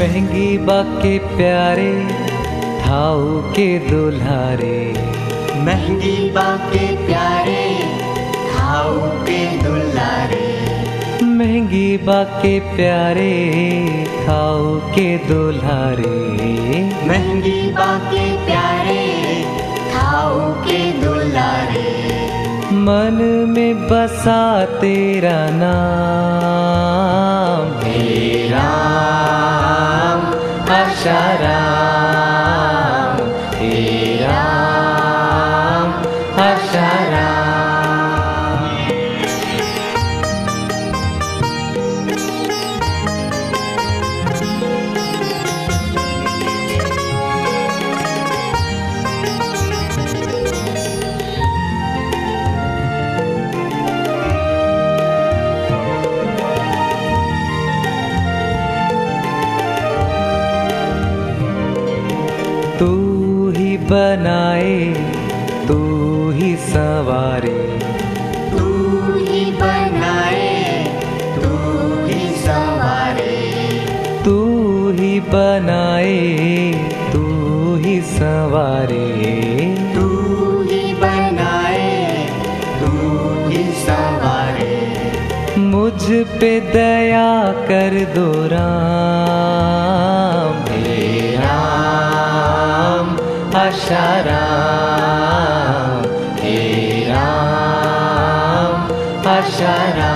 महँगी बाके प्यारे थाऊ के दुल्हारे। महँगी बाके प्यारे खाओ के दुलारे महँगी बाके प्यारे थाऊ के दुल्हारे। महँगी बाके प्यारे खाओ के दुलारे मन में बसा तेरा नाम। हे असर बनाए तू ही सवारे। तू ही बनाए तू ही सवारे। तू ही बनाए तू ही सवारे। तू ही बनाए तू ही सवारे। मुझ पे दया कर दो राम। अशराम हे राम तशरा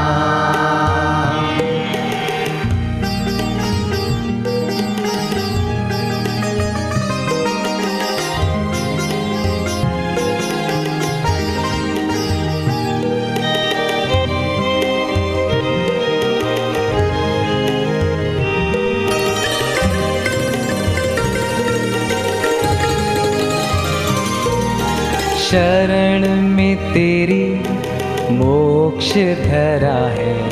शरण में तेरी मोक्ष धरा है।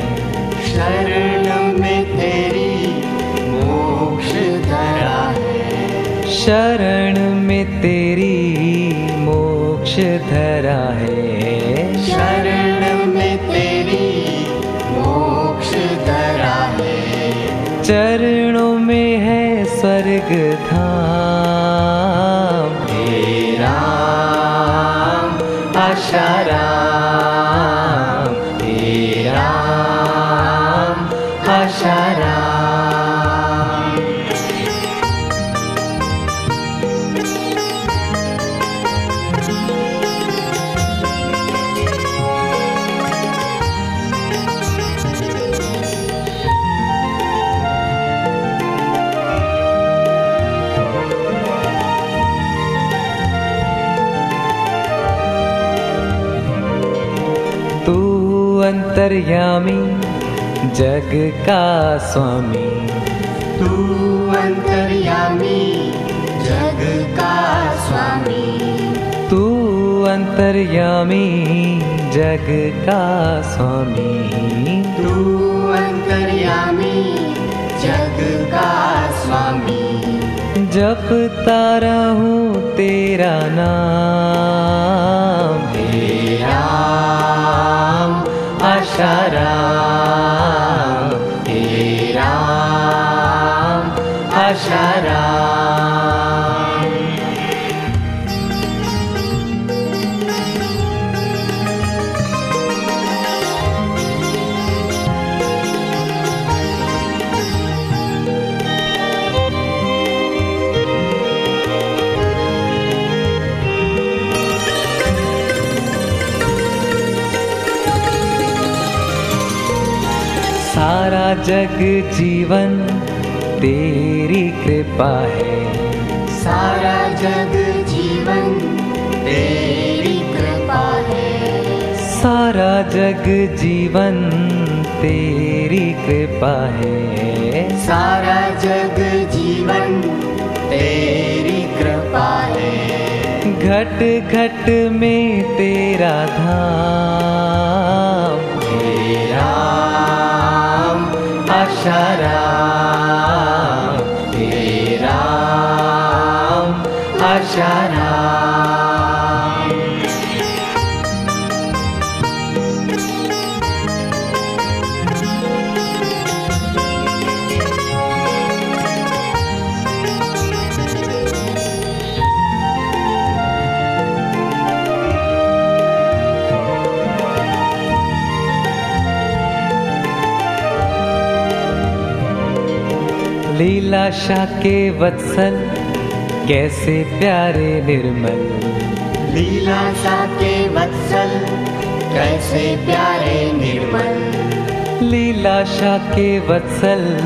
शरण में तेरी मोक्ष धरा है। शरण में तेरी मोक्ष धरा है। अंतर्यामी जग का स्वामी। तू अंतर्यामी जग का स्वामी। तू अंतर्यामी जग का स्वामी। तू अंतर्यामी जग का स्वामी। जपता रहूँ तेरा नाम। हे अशरा अशर जग जीवन तेरी कृपा है। सारा जग जीवन तेरी कृपा है। सारा जग जीवन तेरी कृपा है। सारा जग जीवन तेरी कृपा है। घट घट में तेरा धाम शरा। अशरा लीलाशा के वत्सल कैसे प्यारे निर्मल। लीलाशा के वत्सल कैसे प्यारे निर्मल। लीलाशा के वत्सल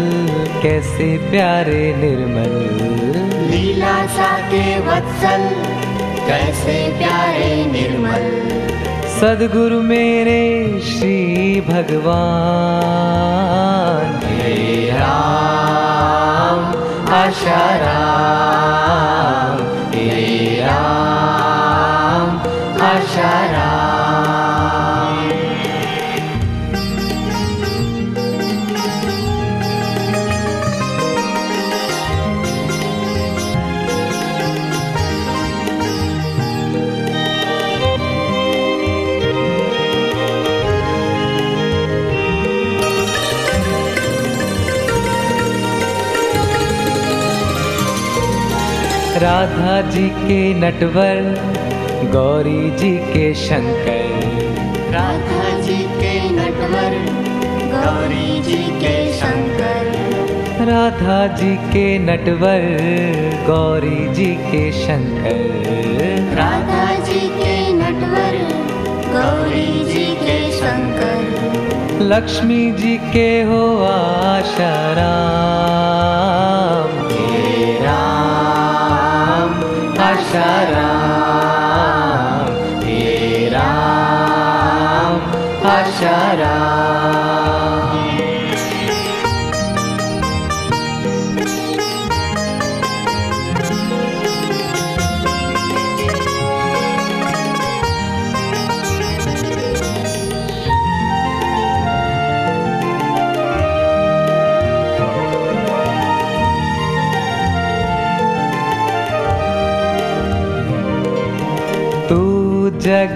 कैसे प्यारे निर्मल। लीलाशा के वत्सल कैसे प्यारे निर्मल। सदगुरु मेरे श्री भगवान अशरा अशर राधा जी के नटवर गौरी जी के शंकर। राधा जी के नटवर गौरी जी के शंकर। राधा जी के नटवर गौरी जी के शंकर। राधा जी के नटवर गौरी जी के शंकर। लक्ष्मी जी के हो आशाराम हे आशा राम हे राम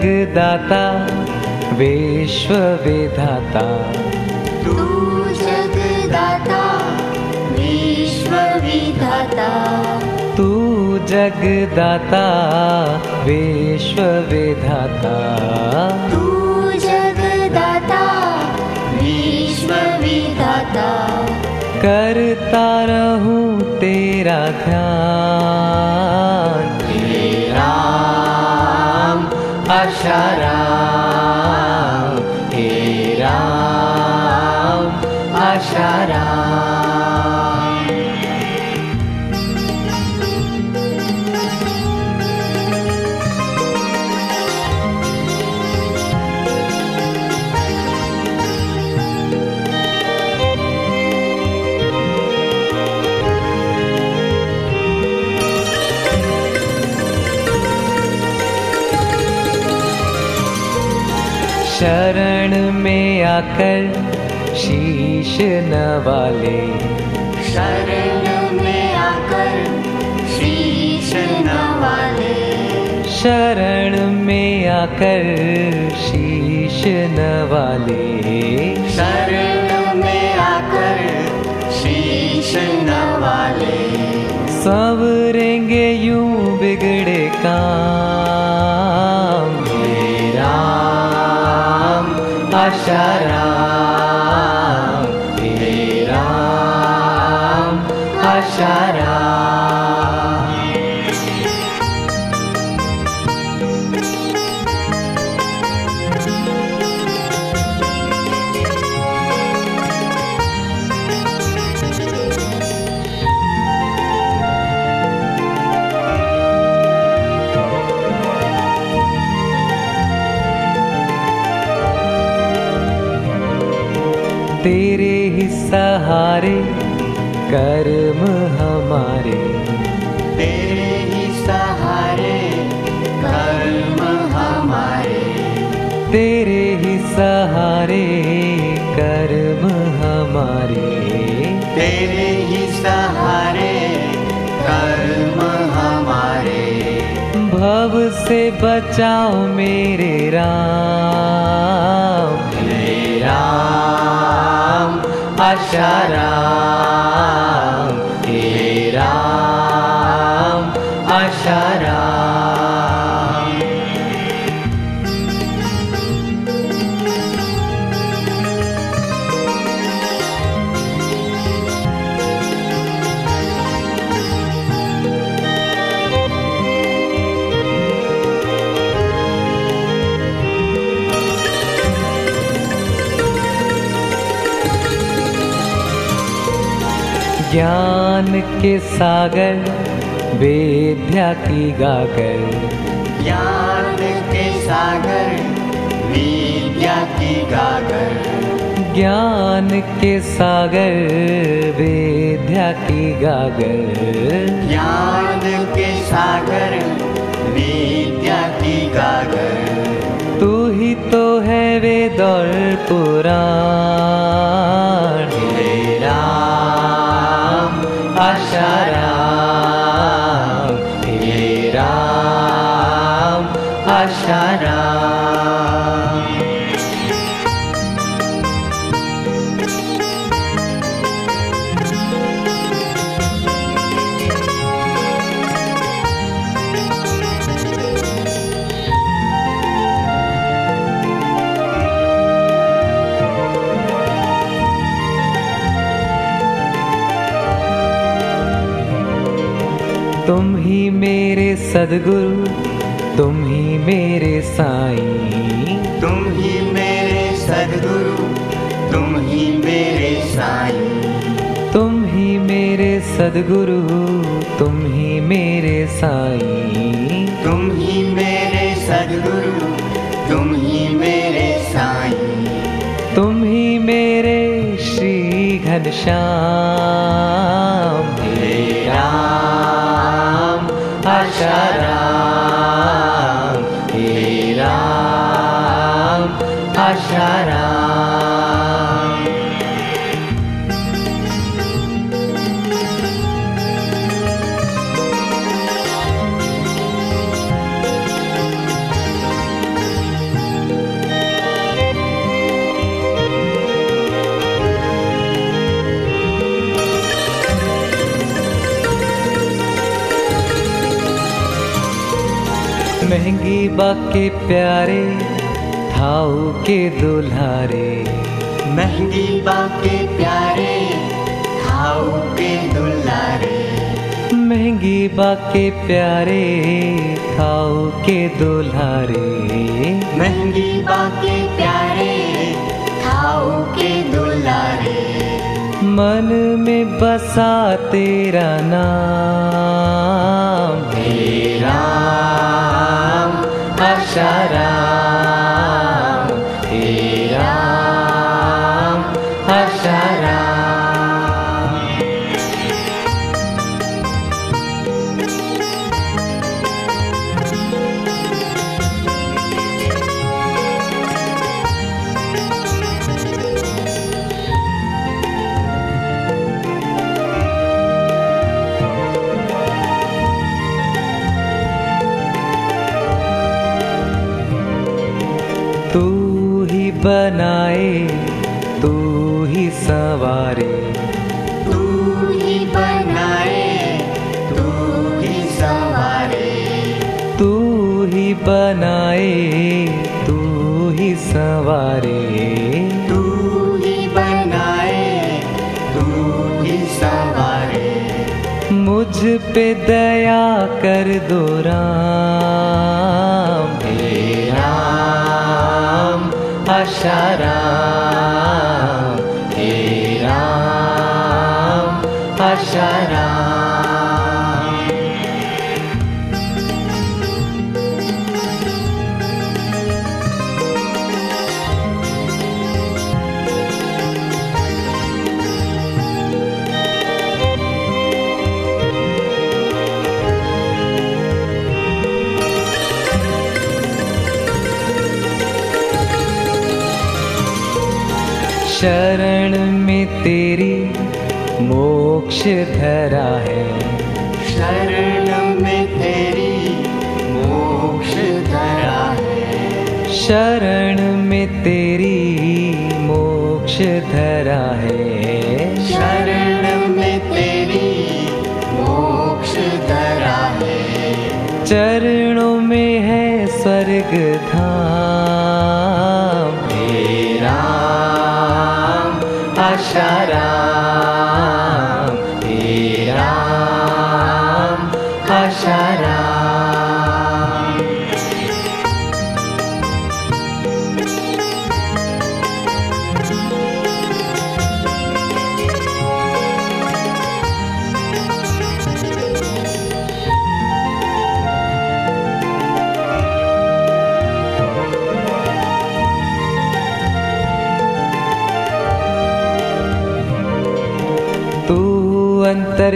जगदाता विश्व विधाता तू जगदाता विश्व विधाता तू जगदाता विश्व विधाता तू जगदाता विश्व विधाता करता रहूँ तेरा ध्यान। राम अशरा हेरा अशरा शरण में आकर शीश नवाले। शरण में आकर शीश नवाले। शरण में आकर शीश नवाले। शरण में आकर शीश नवाले। संवरेंगे यूँ बिगड़े काम। शरा सहारे कर्म हमारे। तेरे ही सहारे कर्म हमारे। तेरे ही सहारे कर्म हमारे। तेरे ही सहारे कर्म हमारे। भव से बचाओ मेरे राम। हे राम। अशराम हे राम असरा ज्ञान के सागर वेद्या की गागर। ज्ञान के सागर विद्या की गागर। ज्ञान के सागर वेद्या की गागर। ज्ञान के सागर विद्या की गागर। तू ही तो है वेद और पुराण। सदगुरु तुम ही मेरे साईं। तुम ही मेरे सदगुरु तुम ही मेरे साईं। तुम ही मेरे सदगुरु तुम ही मेरे साईं। तुम ही मेरे सदगुरु तुम ही मेरे साईं। तुम ही मेरे श्री घनश्याम। महँगी बाके प्यारे थाऊ के दुल्हारे। महँगी बाके प्यारे खाऊ के दुलारे महँगी बाके प्यारे थाऊ के दुल्हारे। महँगी बाके प्यारे खाऊ के दुलारे मन में बसा तेरा नाम। हे अक्षरा बनाए तू ही सवारे। तू ही बनाए तू ही सवारे। तू ही बनाए तू ही सवारे। तू ही बनाए तू ही सवारे। मुझ पे दया कर दो राम। हे राम। आशा राम हे राम आशा राम शरण में तेरी मोक्ष धरा है। शरण में तेरी मोक्ष धरा है। शरण में तेरी मोक्ष धरा है। शरण में तेरी मोक्ष धरा है। चरणों में है स्वर्ग धाम।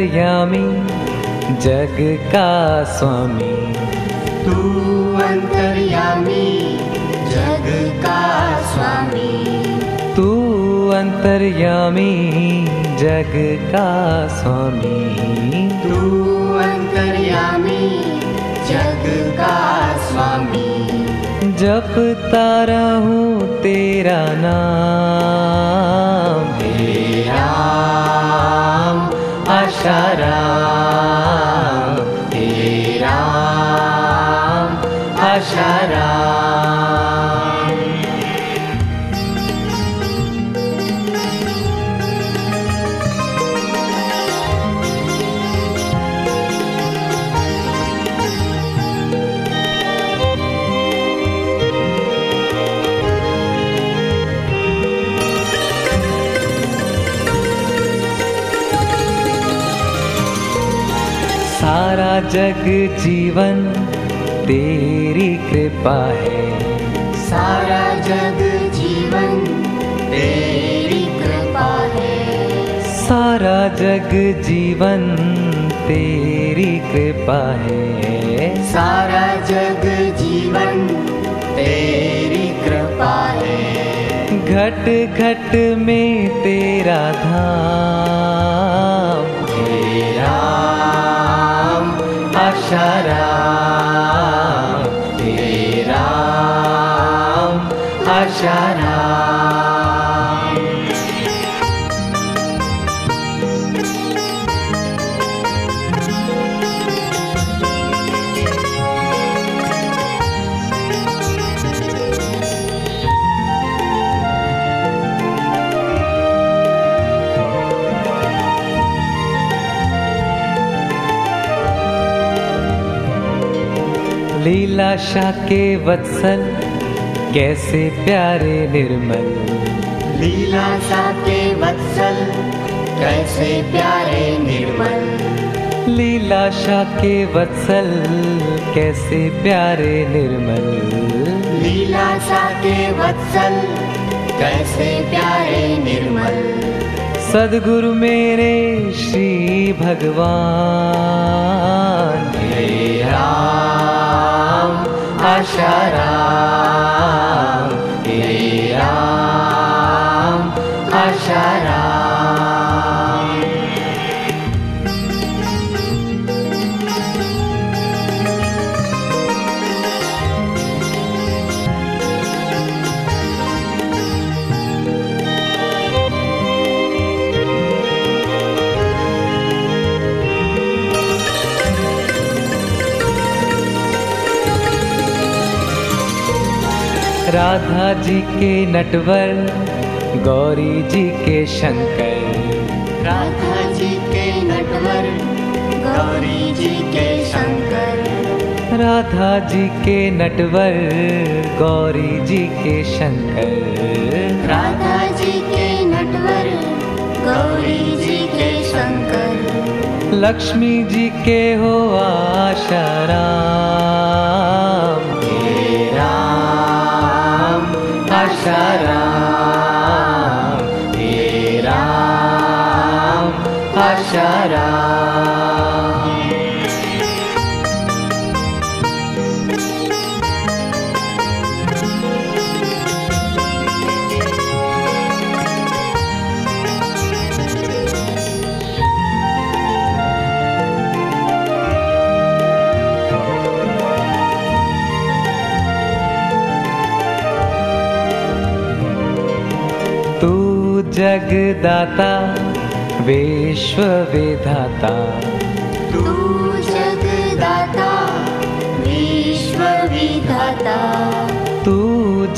अंतर्यामी जग का स्वामी। तू अंतर्यामी जग का स्वामी। तू अंतर्यामी जग का स्वामी। तू अंतर्यामी जग का स्वामी। जपता रहूं तेरा नाम जग जीवन तेरी कृपा है। सारा जग जीवन तेरी कृपा है। सारा जग जीवन तेरी कृपा है। सारा जग जीवन तेरी कृपा है। घट घट में तेरा धाम। अश लीलाशा के वत्सल कैसे प्यारे निर्मल। लीला सा के वत्सल कैसे प्यारे निर्मल। लीलाशा के वत्सल कैसे प्यारे निर्मल। लीला सा के वत्सल कैसे प्यारे निर्मल। सदगुरु मेरे श्री भगवान। हे राम। शरा अशरा राधा जी के नटवर गौरी जी के शंकर। राधा जी के नटवर गौरी जी के शंकर। राधा जी के नटवर गौरी जी के शंकर। राधा जी के नटवर गौरी जी के शंकर। लक्ष्मी जी के हो आशाराम हे आशाराम हे राम जगदाता विश्व विधाता तू जगदाता विश्व विधाता तू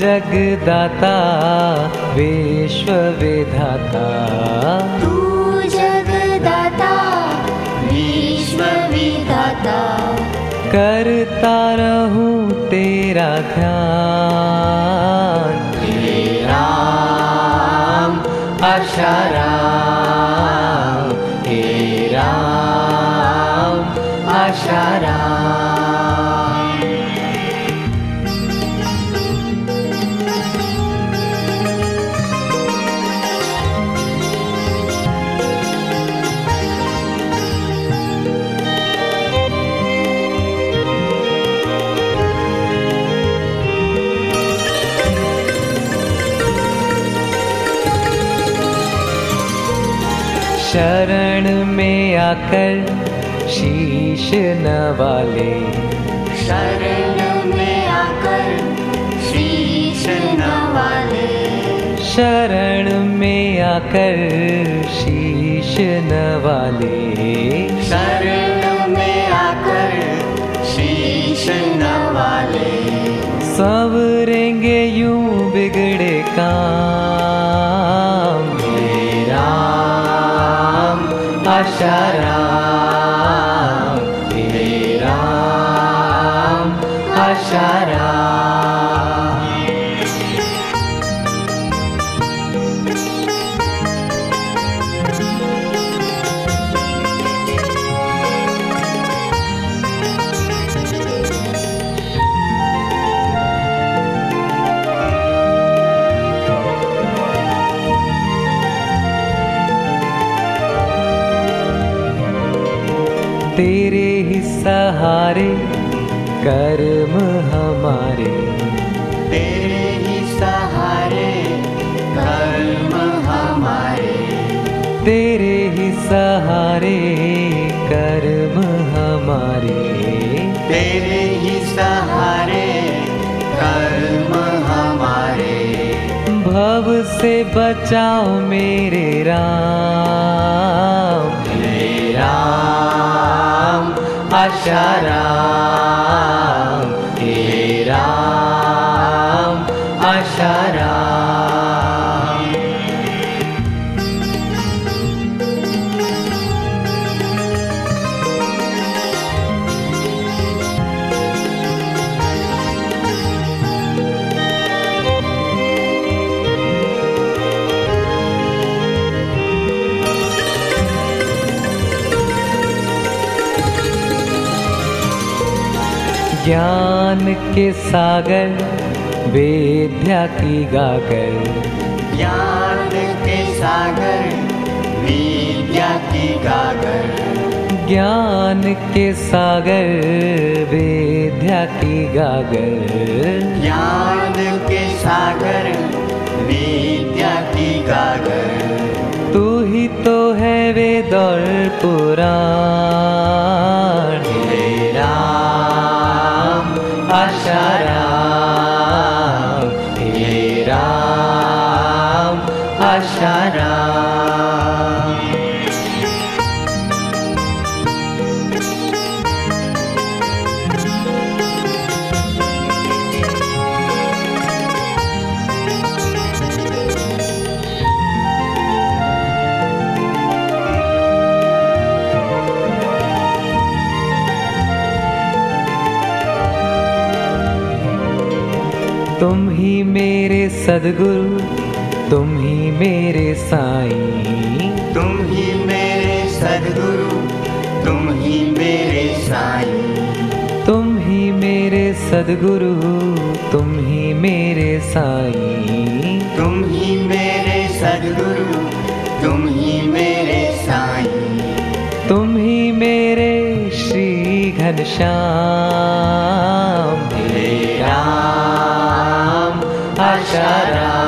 जगदाता विश्व विधाता तू जगदाता विश्व विधाता करता रहूँ तेरा ध्यान। हे अशरा हे राम अशरा आकर शीश नवाले। शरण में आकर शीश नवाले। शरण में आकर शीश नवाले। शरण में आकर शीश नवाले। सवरेंगे यूँ बिगड़े काम आशा राम हे राम हमारे तेरे ही सहारे कर्म हमारे। तेरे ही सहारे कर्म हमारे। तेरे ही सहारे कर्म हमारे। भव से बचाओ मेरे राम। हे राम आशा राम। ज्ञान के सागर वेद्या की गागर ज्ञान के सागर विद्या की गागर। ज्ञान के सागर वेद्या की गागर। ज्ञान के सागर विद्या की गागर। तू ही तो है वेद और पुराण। राम आशा राम। आशा तुम ही मेरे सदगुरु तुम ही मेरे साईं। तुम ही मेरे सदगुरु तुम ही मेरे साईं। तुम ही मेरे सदगुरु तुम ही मेरे साईं। तुम ही मेरे सदगुरु तुम ही मेरे साईं। तुम ही मेरे श्री घनश्याम हे राम आशा राम।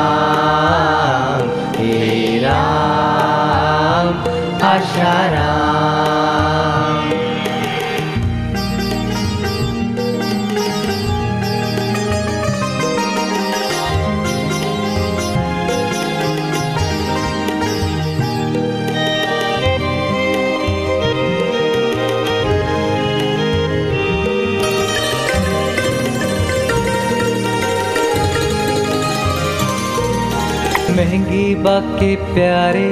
महँगी बाके प्यारे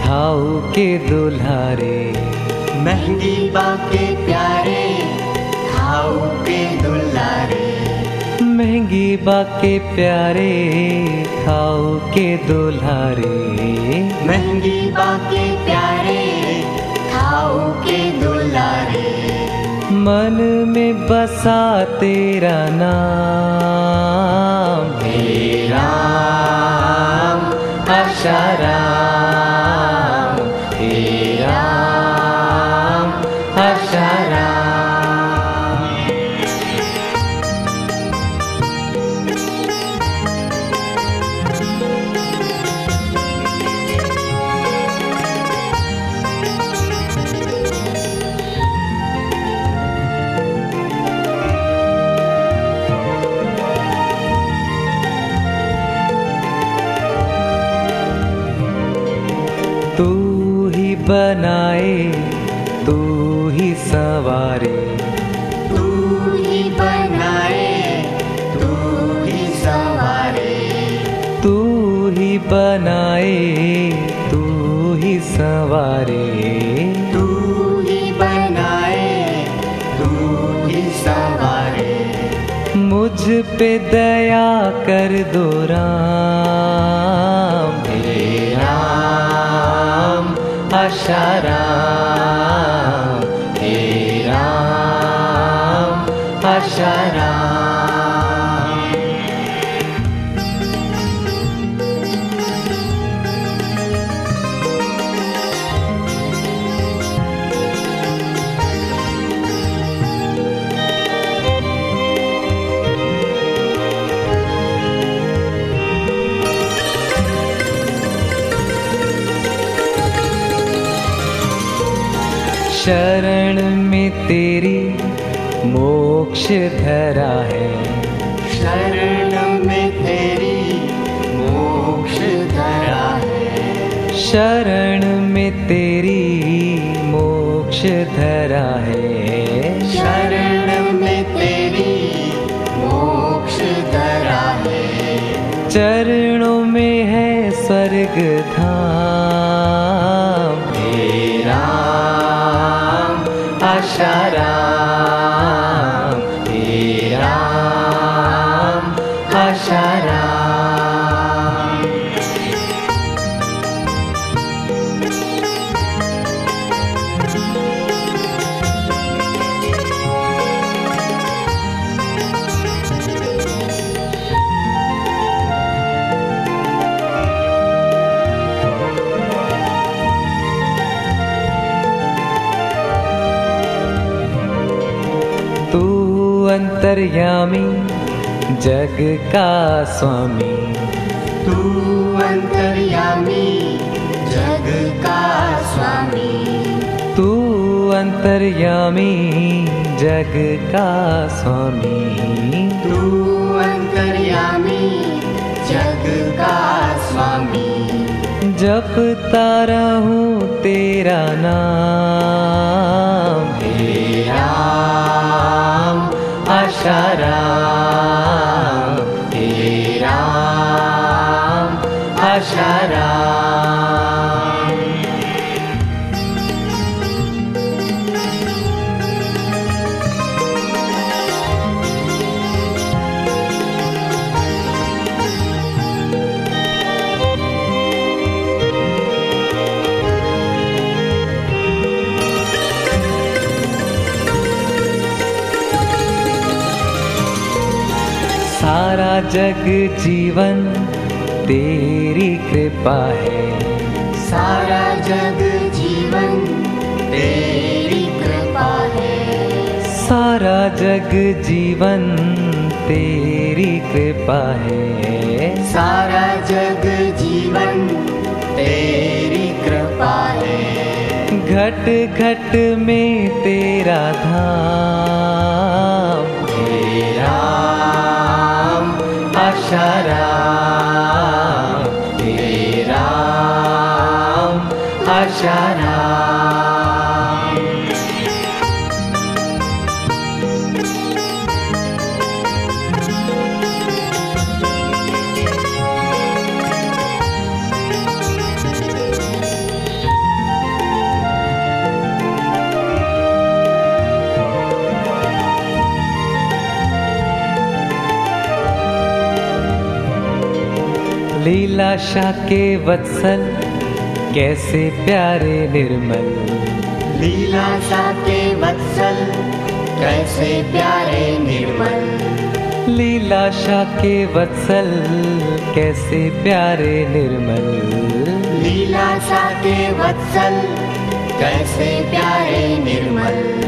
थाऊ के दुल्हारे। महँगी बाके प्यारे खाओ के दुलारे महँगी बाके प्यारे खाओ के दुल्हारे। महँगी बाके प्यारे खाओ के दुलारे मन में बसा तेरा नाम। हे असरा बनाए तू ही सवारे। तू ही बनाए तू ही सवारे। तू ही बनाए तू ही सवारे। तू ही बनाए तू ही सवारे। मुझ पे दया कर दो राम। अशरा हे राम अशरा शरण में तेरी मोक्ष धरा है। शरण में तेरी मोक्ष धरा है। शरण में तेरी मोक्ष धरा है। शरण में तेरी मोक्ष धरा है। चरणों में है स्वर्ग अंतर्यामी जग का स्वामी। तू अंतर्यामी जग का स्वामी। तू अंतर्यामी जग का स्वामी। तू अंतर्यामी जग का स्वामी। जपता रहूँ तेरा नाम। राम अशरा तेरा अशरा जग जीवन तेरी कृपा है। सारा जग जीवन तेरी कृपा है। सारा जग जीवन तेरी कृपा है। सारा जग जीवन तेरी कृपा है। घट घट में तेरा धाम। अशरा अशर लीलाशा के वत्सल कैसे प्यारे निर्मल। लीला सा के वत्सल कैसे प्यारे निर्मल। लीलाशा के वत्सल कैसे प्यारे निर्मल। लीला सा के वत्सल कैसे प्यारे निर्मल।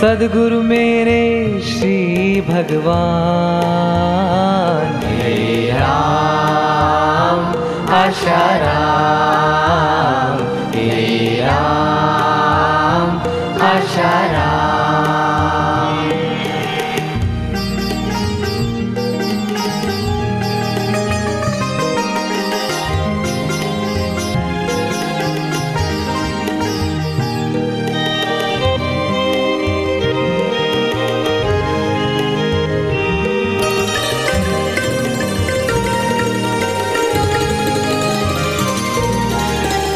सदगुरु मेरे श्री भगवान। हे राम अशराम हे राम दशरा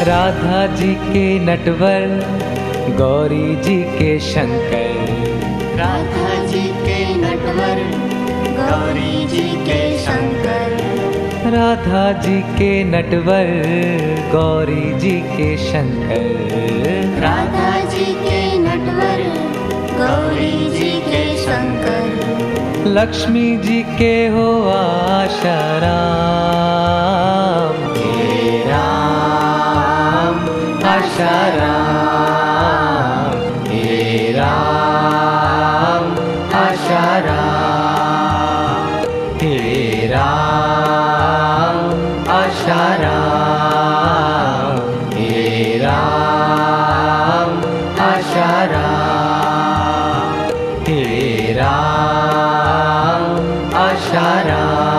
राधा जी के नटवर गौरी जी के शंकर। राधा जी के नटवर गौरी जी के शंकर। राधा जी के नटवर गौरी जी के शंकर। राधा जी के नटवर गौरी जी के शंकर। लक्ष्मी जी के हो आशाराम हे आशाराम हे राम आशाराम हे राम आशाराम हे राम आशाराम हे राम आशाराम